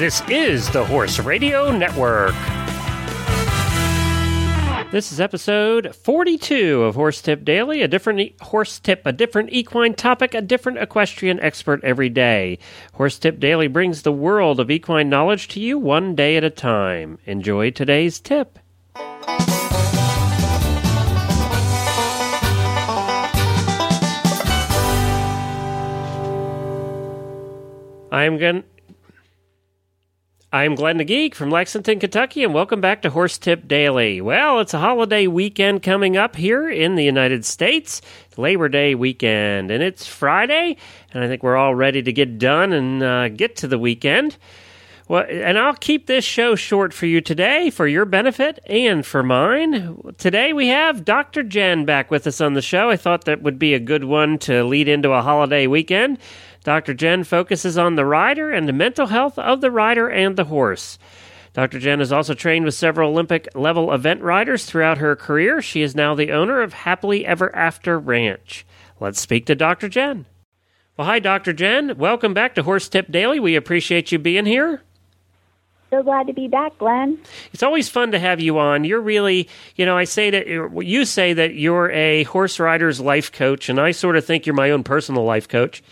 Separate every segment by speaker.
Speaker 1: This is the Horse Radio Network. This is episode 42 of Horse Tip Daily, a different horse tip, a different equine topic, a different equestrian expert every day. Horse Tip Daily brings the world of equine knowledge to you one day at a time. Enjoy today's tip. I'm going I'm Glenn the Geek from Lexington, Kentucky, and welcome back to Horse Tip Daily. Well, it's a holiday weekend coming up here in the United States, Labor Day weekend, and it's Friday, and I think we're all ready to get done and uh, get to the weekend. Well, and I'll keep this show short for you today for your benefit and for mine. Today we have Dr. Jenn back with us on the show. I thought that would be a good one to lead into a holiday weekend. Dr. Jenn focuses on the rider and the mental health of the rider and the horse. Dr. Jenn has also trained with several Olympic level event riders throughout her career. She is now the owner of Happily Ever After Ranch. Let's speak to Dr. Jenn. Well, hi, Dr. Jenn. Welcome back to Horse Tip Daily. We appreciate you being here.
Speaker 2: So glad to be back, Glenn.
Speaker 1: It's always fun to have you on. You're really, you know, I say that you say that you're a horse rider's life coach, and I sort of think you're my own personal life coach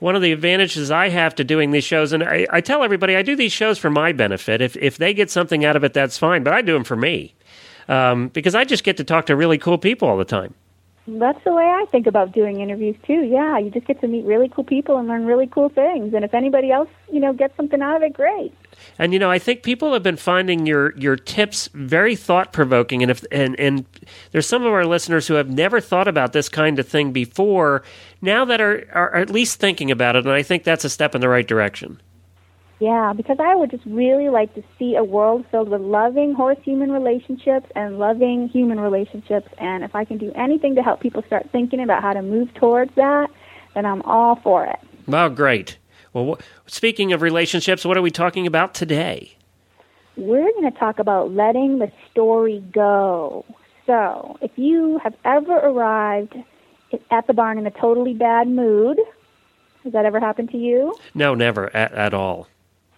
Speaker 1: one of the advantages I have to doing these shows, and I, I tell everybody I do these shows for my benefit. If if they get something out of it, that's fine. But I do them for me um, because I just get to talk to really cool people all the time.
Speaker 2: That's the way I think about doing interviews too. Yeah, you just get to meet really cool people and learn really cool things. And if anybody else, you know, gets something out of it, great.
Speaker 1: And you know, I think people have been finding your your tips very thought provoking. And if and and there's some of our listeners who have never thought about this kind of thing before, now that are are at least thinking about it. And I think that's a step in the right direction.
Speaker 2: Yeah, because I would just really like to see a world filled with loving horse human relationships and loving human relationships. And if I can do anything to help people start thinking about how to move towards that, then I'm all for it.
Speaker 1: Well, great. Well, speaking of relationships, what are we talking about today?
Speaker 2: We're going to talk about letting the story go. So, if you have ever arrived at the barn in a totally bad mood, has that ever happened to you?
Speaker 1: No, never at, at all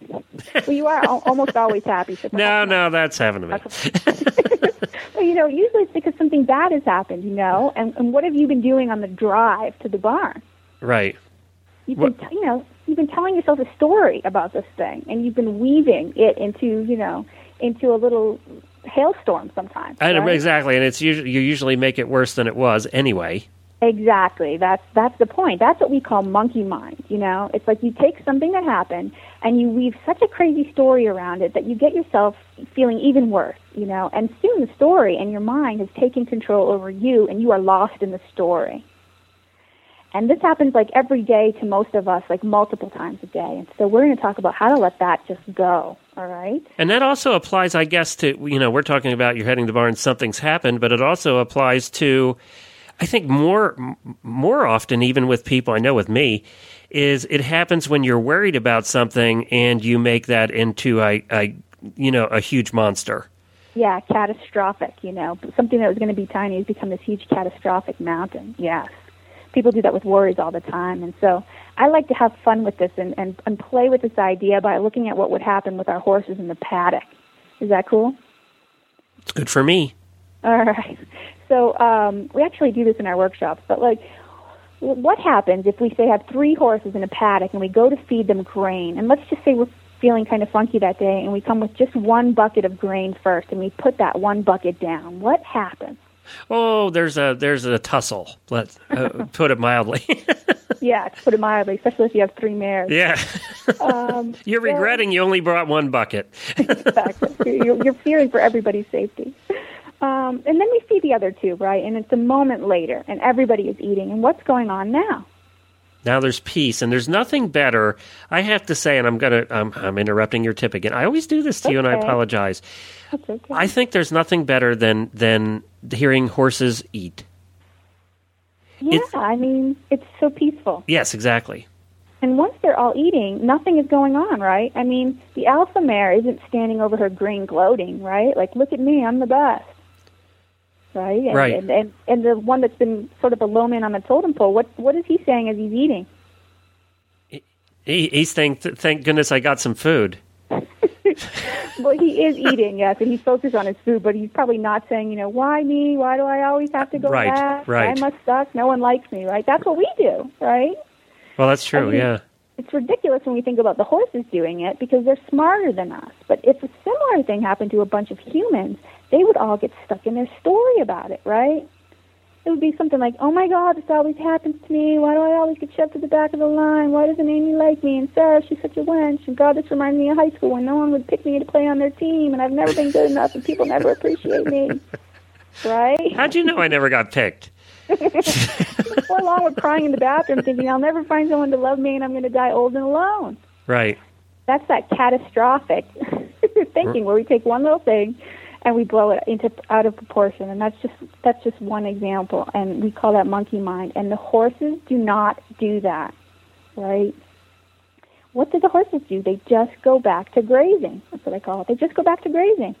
Speaker 2: well, you are almost always happy. So
Speaker 1: no, no, that's happened to
Speaker 2: me. well, you know, usually it's because something bad has happened, you know. And, and what have you been doing on the drive to the barn?
Speaker 1: Right.
Speaker 2: You've been, what? you know, you've been telling yourself a story about this thing, and you've been weaving it into, you know, into a little hailstorm sometimes.
Speaker 1: Right? Exactly, and it's usually you usually make it worse than it was anyway.
Speaker 2: Exactly. That's that's the point. That's what we call monkey mind. You know, it's like you take something that happened and you weave such a crazy story around it that you get yourself feeling even worse. You know, and soon the story and your mind has taken control over you, and you are lost in the story. And this happens like every day to most of us, like multiple times a day. And so we're going to talk about how to let that just go. All right.
Speaker 1: And that also applies, I guess, to you know we're talking about you're heading to the barn, something's happened, but it also applies to I think more more often, even with people I know with me, is it happens when you're worried about something and you make that into a, a you know a huge monster.
Speaker 2: Yeah, catastrophic. You know, something that was going to be tiny has become this huge catastrophic mountain. Yes, people do that with worries all the time, and so I like to have fun with this and, and, and play with this idea by looking at what would happen with our horses in the paddock. Is that cool?
Speaker 1: It's good for me.
Speaker 2: All right. So um, we actually do this in our workshops. But like, what happens if we say have three horses in a paddock and we go to feed them grain? And let's just say we're feeling kind of funky that day and we come with just one bucket of grain first and we put that one bucket down. What happens?
Speaker 1: Oh, there's a there's a tussle. Let's uh, put it mildly.
Speaker 2: yeah, put it mildly, especially if you have three mares.
Speaker 1: Yeah, um, you're regretting you only brought one bucket.
Speaker 2: exactly, you're, you're fearing for everybody's safety. Um, and then we see the other two, right? And it's a moment later, and everybody is eating. And what's going on now?
Speaker 1: Now there's peace, and there's nothing better. I have to say, and I'm gonna, I'm, I'm interrupting your tip again. I always do this to okay. you, and I apologize.
Speaker 2: Okay.
Speaker 1: I think there's nothing better than than hearing horses eat.
Speaker 2: Yeah, it's, I mean, it's so peaceful.
Speaker 1: Yes, exactly.
Speaker 2: And once they're all eating, nothing is going on, right? I mean, the alpha mare isn't standing over her green gloating, right? Like, look at me, I'm the best right? And,
Speaker 1: right.
Speaker 2: And, and, and the one that's been sort of a low man on the totem pole, what what is he saying as he's eating?
Speaker 1: He, he's saying, "Thank goodness I got some food."
Speaker 2: well, he is eating, yes, and he's focused on his food, but he's probably not saying, you know, why me? Why do I always have to go
Speaker 1: Right,
Speaker 2: back?
Speaker 1: right.
Speaker 2: I must suck. No one likes me, right? That's what we do, right?
Speaker 1: Well, that's true.
Speaker 2: I mean-
Speaker 1: Yeah.
Speaker 2: It's ridiculous when we think about the horses doing it because they're smarter than us. But if a similar thing happened to a bunch of humans, they would all get stuck in their story about it, right? It would be something like, "Oh my God, this always happens to me. Why do I always get shoved to the back of the line? Why doesn't Amy like me? And Sarah, she's such a wench. And God, this reminds me of high school when no one would pick me to play on their team, and I've never been good enough, and people never appreciate me." Right?
Speaker 1: How'd you know I never got picked?
Speaker 2: Or along with crying in the bathroom, thinking, "I'll never find someone to love me, and I'm going to die old and alone."
Speaker 1: Right.
Speaker 2: that's that catastrophic thinking where we take one little thing and we blow it into out of proportion. And that's just that's just one example. And we call that monkey mind. And the horses do not do that right? What do the horses do? They just go back to grazing. That's what i call it. They just go back to grazing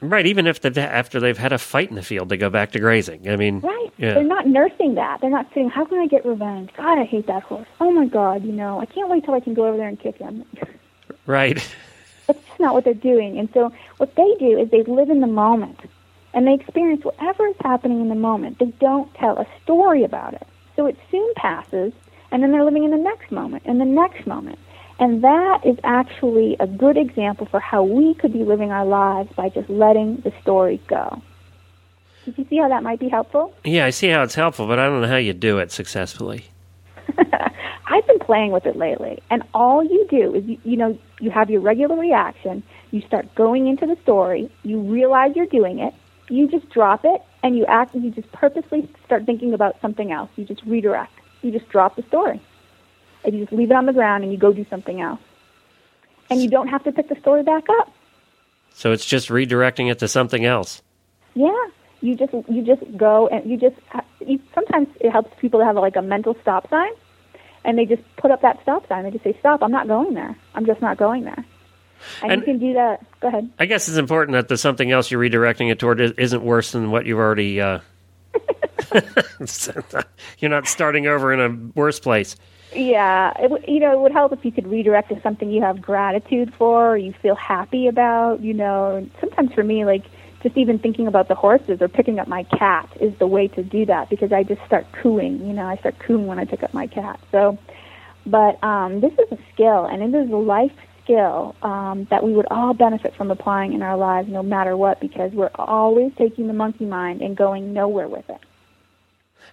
Speaker 1: Right. Even if they've, after they've had a fight in the field, they go back to grazing. I mean,
Speaker 2: right
Speaker 1: Yeah.
Speaker 2: they're not nursing that they're not saying how can i get revenge god i hate that horse oh my god you know i can't wait till i can go over there and kick him
Speaker 1: Right.
Speaker 2: That's just not what they're doing. And so what they do is they live in the moment and they experience whatever is happening in the moment. They don't tell a story about it. So it soon passes and then they're living in the next moment and the next moment. And that is actually a good example for how we could be living our lives by just letting the story go. Did you see how that might be helpful?
Speaker 1: Yeah, I see how it's helpful, but I don't know how you do it successfully.
Speaker 2: I've been playing with it lately, and all you do is you, you know you have your regular reaction. You start going into the story. You realize you're doing it. You just drop it, and you act. You just purposely start thinking about something else. You just redirect. You just drop the story, and you just leave it on the ground, and you go do something else. And you don't have to pick the story back up.
Speaker 1: So it's just redirecting it to something else.
Speaker 2: Yeah, you just you just go and you just you, sometimes it helps people to have like a mental stop sign, and they just put up that stop sign. They just say, "Stop! I'm not going there. I'm just not going there." And,
Speaker 1: And-
Speaker 2: you can do that. Go ahead.
Speaker 1: I guess it's important that the something else you're redirecting it toward is- isn't worse than what you've already. Uh, you're not starting over in a worse place.
Speaker 2: Yeah, it would you know it would help if you could redirect to something you have gratitude for, or you feel happy about. You know, and sometimes for me, like just even thinking about the horses or picking up my cat is the way to do that because I just start cooing. You know, I start cooing when I pick up my cat. So, but um, this is a skill, and it is a life skill um, that we would all benefit from applying in our lives, no matter what, because we're always taking the monkey mind and going nowhere with it.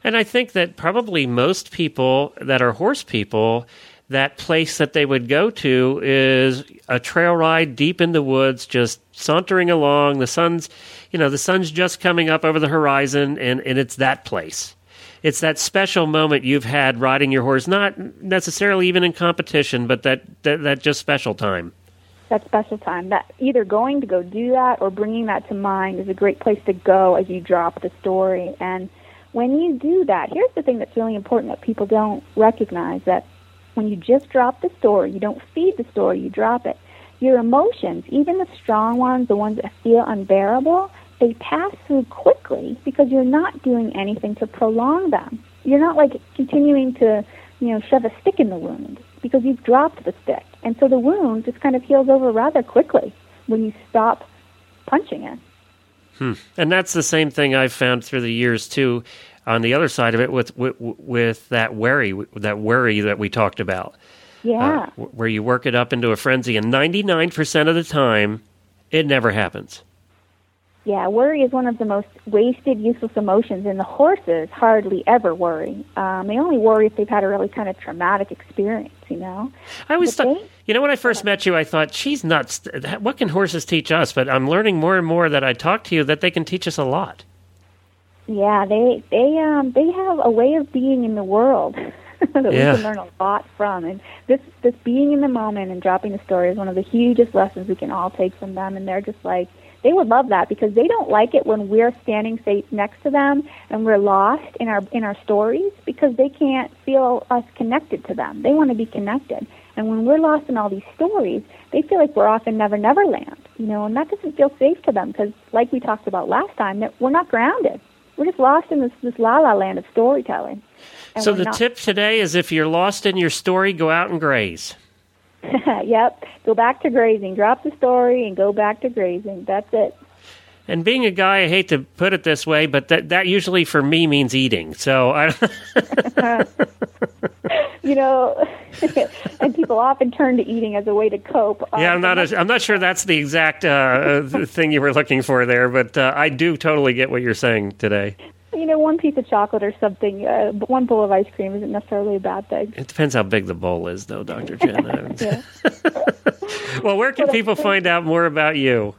Speaker 1: And I think that probably most people that are horse people, that place that they would go to is a trail ride deep in the woods, just sauntering along. The sun's, you know, the sun's just coming up over the horizon, and, and it's that place. It's that special moment you've had riding your horse, not necessarily even in competition, but that, that, that just special time.
Speaker 2: that special time. That either going to go do that or bringing that to mind is a great place to go as you drop the story. And when you do that, here's the thing that's really important that people don't recognize that when you just drop the story, you don't feed the story, you drop it. Your emotions, even the strong ones, the ones that feel unbearable, they pass through quickly because you're not doing anything to prolong them. You're not like continuing to, you know, shove a stick in the wound because you've dropped the stick. And so the wound just kind of heals over rather quickly when you stop punching it.
Speaker 1: And that's the same thing I've found through the years too. On the other side of it, with with, with that worry, that worry that we talked about,
Speaker 2: Yeah.
Speaker 1: uh, where you work it up into a frenzy, and ninety nine percent of the time, it never happens.
Speaker 2: Yeah, worry is one of the most wasted, useless emotions, and the horses hardly ever worry. Um, they only worry if they've had a really kind of traumatic experience, you know?
Speaker 1: I always
Speaker 2: But
Speaker 1: thought,
Speaker 2: they-
Speaker 1: you know, when I first met you, I thought, she's nuts. What can horses teach us? But I'm learning more and more that I talk to you that they can teach us a lot.
Speaker 2: Yeah, they they um they have a way of being in the world that
Speaker 1: Yeah.
Speaker 2: we can learn a lot from. And this this being in the moment and dropping the story is one of the hugest lessons we can all take from them. And they're just like they would love that because they don't like it when we're standing say, next to them and we're lost in our in our stories because they can't feel us connected to them. They want to be connected. And when we're lost in all these stories, they feel like we're off in Never Never Land, you know, and that doesn't feel safe to them because, like we talked about last time, that we're not grounded. We're just lost in this this la la land of storytelling.
Speaker 1: So the
Speaker 2: not-
Speaker 1: tip today is if you're lost in your story, go out and graze.
Speaker 2: yep. Go back to grazing. Drop the story and go back to grazing. That's it.
Speaker 1: And being a guy, I hate to put it this way, but that that usually for me means eating. So I.
Speaker 2: you know, and people often turn to eating as a way to cope.
Speaker 1: Yeah, I'm not. A, I'm not sure that's the exact uh, thing you were looking for there, but uh, I do totally get what you're saying today.
Speaker 2: You know, one piece of chocolate or something, uh, one bowl of ice cream isn't necessarily a bad thing.
Speaker 1: It depends how big the bowl is, though, Dr. Jenn. well, where can people find out more about you?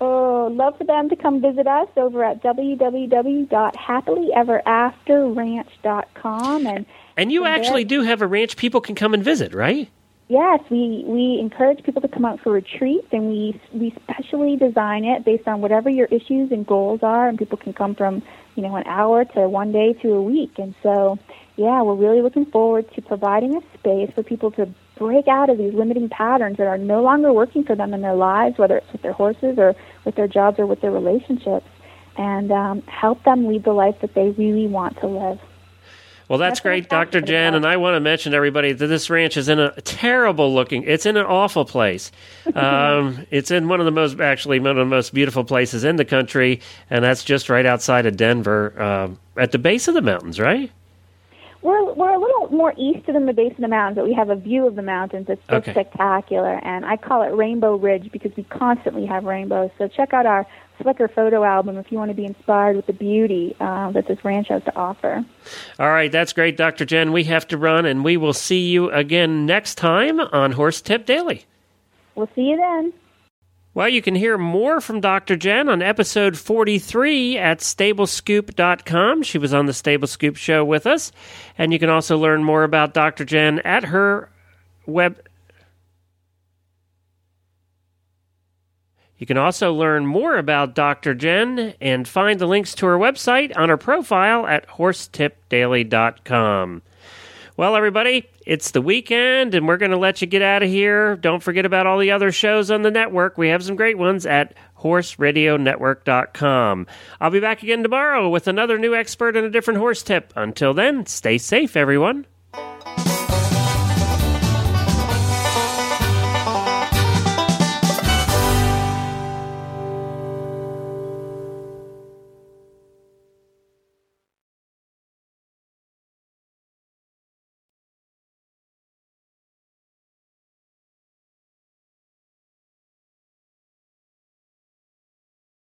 Speaker 2: Oh, love for them to come visit us over at www.happilyeverafterranch.com and
Speaker 1: and you actually there, do have a ranch people can come and visit, right?
Speaker 2: Yes, we we encourage people to come out for retreats, and we we specially design it based on whatever your issues and goals are, and people can come from you know an hour to one day to a week, and so yeah, we're really looking forward to providing a space for people to break out of these limiting patterns that are no longer working for them in their lives, whether it's with their horses or with their jobs or with their relationships, and um, help them lead the life that they really want to live.
Speaker 1: Well, that's, that's great, Dr. Jenn. And I want to mention to everybody that this ranch is in a terrible looking, it's in an awful place. Um, it's in one of the most, actually, one of the most beautiful places in the country. And that's just right outside of Denver um, at the base of the mountains, right?
Speaker 2: We're we're a little more east of the base of the mountains, but we have a view of the mountains that's so okay. spectacular. And I call it Rainbow Ridge because we constantly have rainbows. So check out our Flickr photo album if you want to be inspired with the beauty uh, that this ranch has to offer.
Speaker 1: All right, that's great, Dr. Jenn. We have to run, and we will see you again next time on Horse Tip Daily.
Speaker 2: We'll see you then.
Speaker 1: Well, you can hear more from Dr. Jenn on episode 43 at stablescoop.com. She was on the Stable Scoop show with us. And you can also learn more about Dr. Jenn at her web. You can also learn more about Dr. Jenn and find the links to her website on her profile at horsetipdaily.com. Well, everybody, it's the weekend, and we're going to let you get out of here. Don't forget about all the other shows on the network. We have some great ones at horseradionetwork.com. I'll be back again tomorrow with another new expert and a different horse tip. Until then, stay safe, everyone.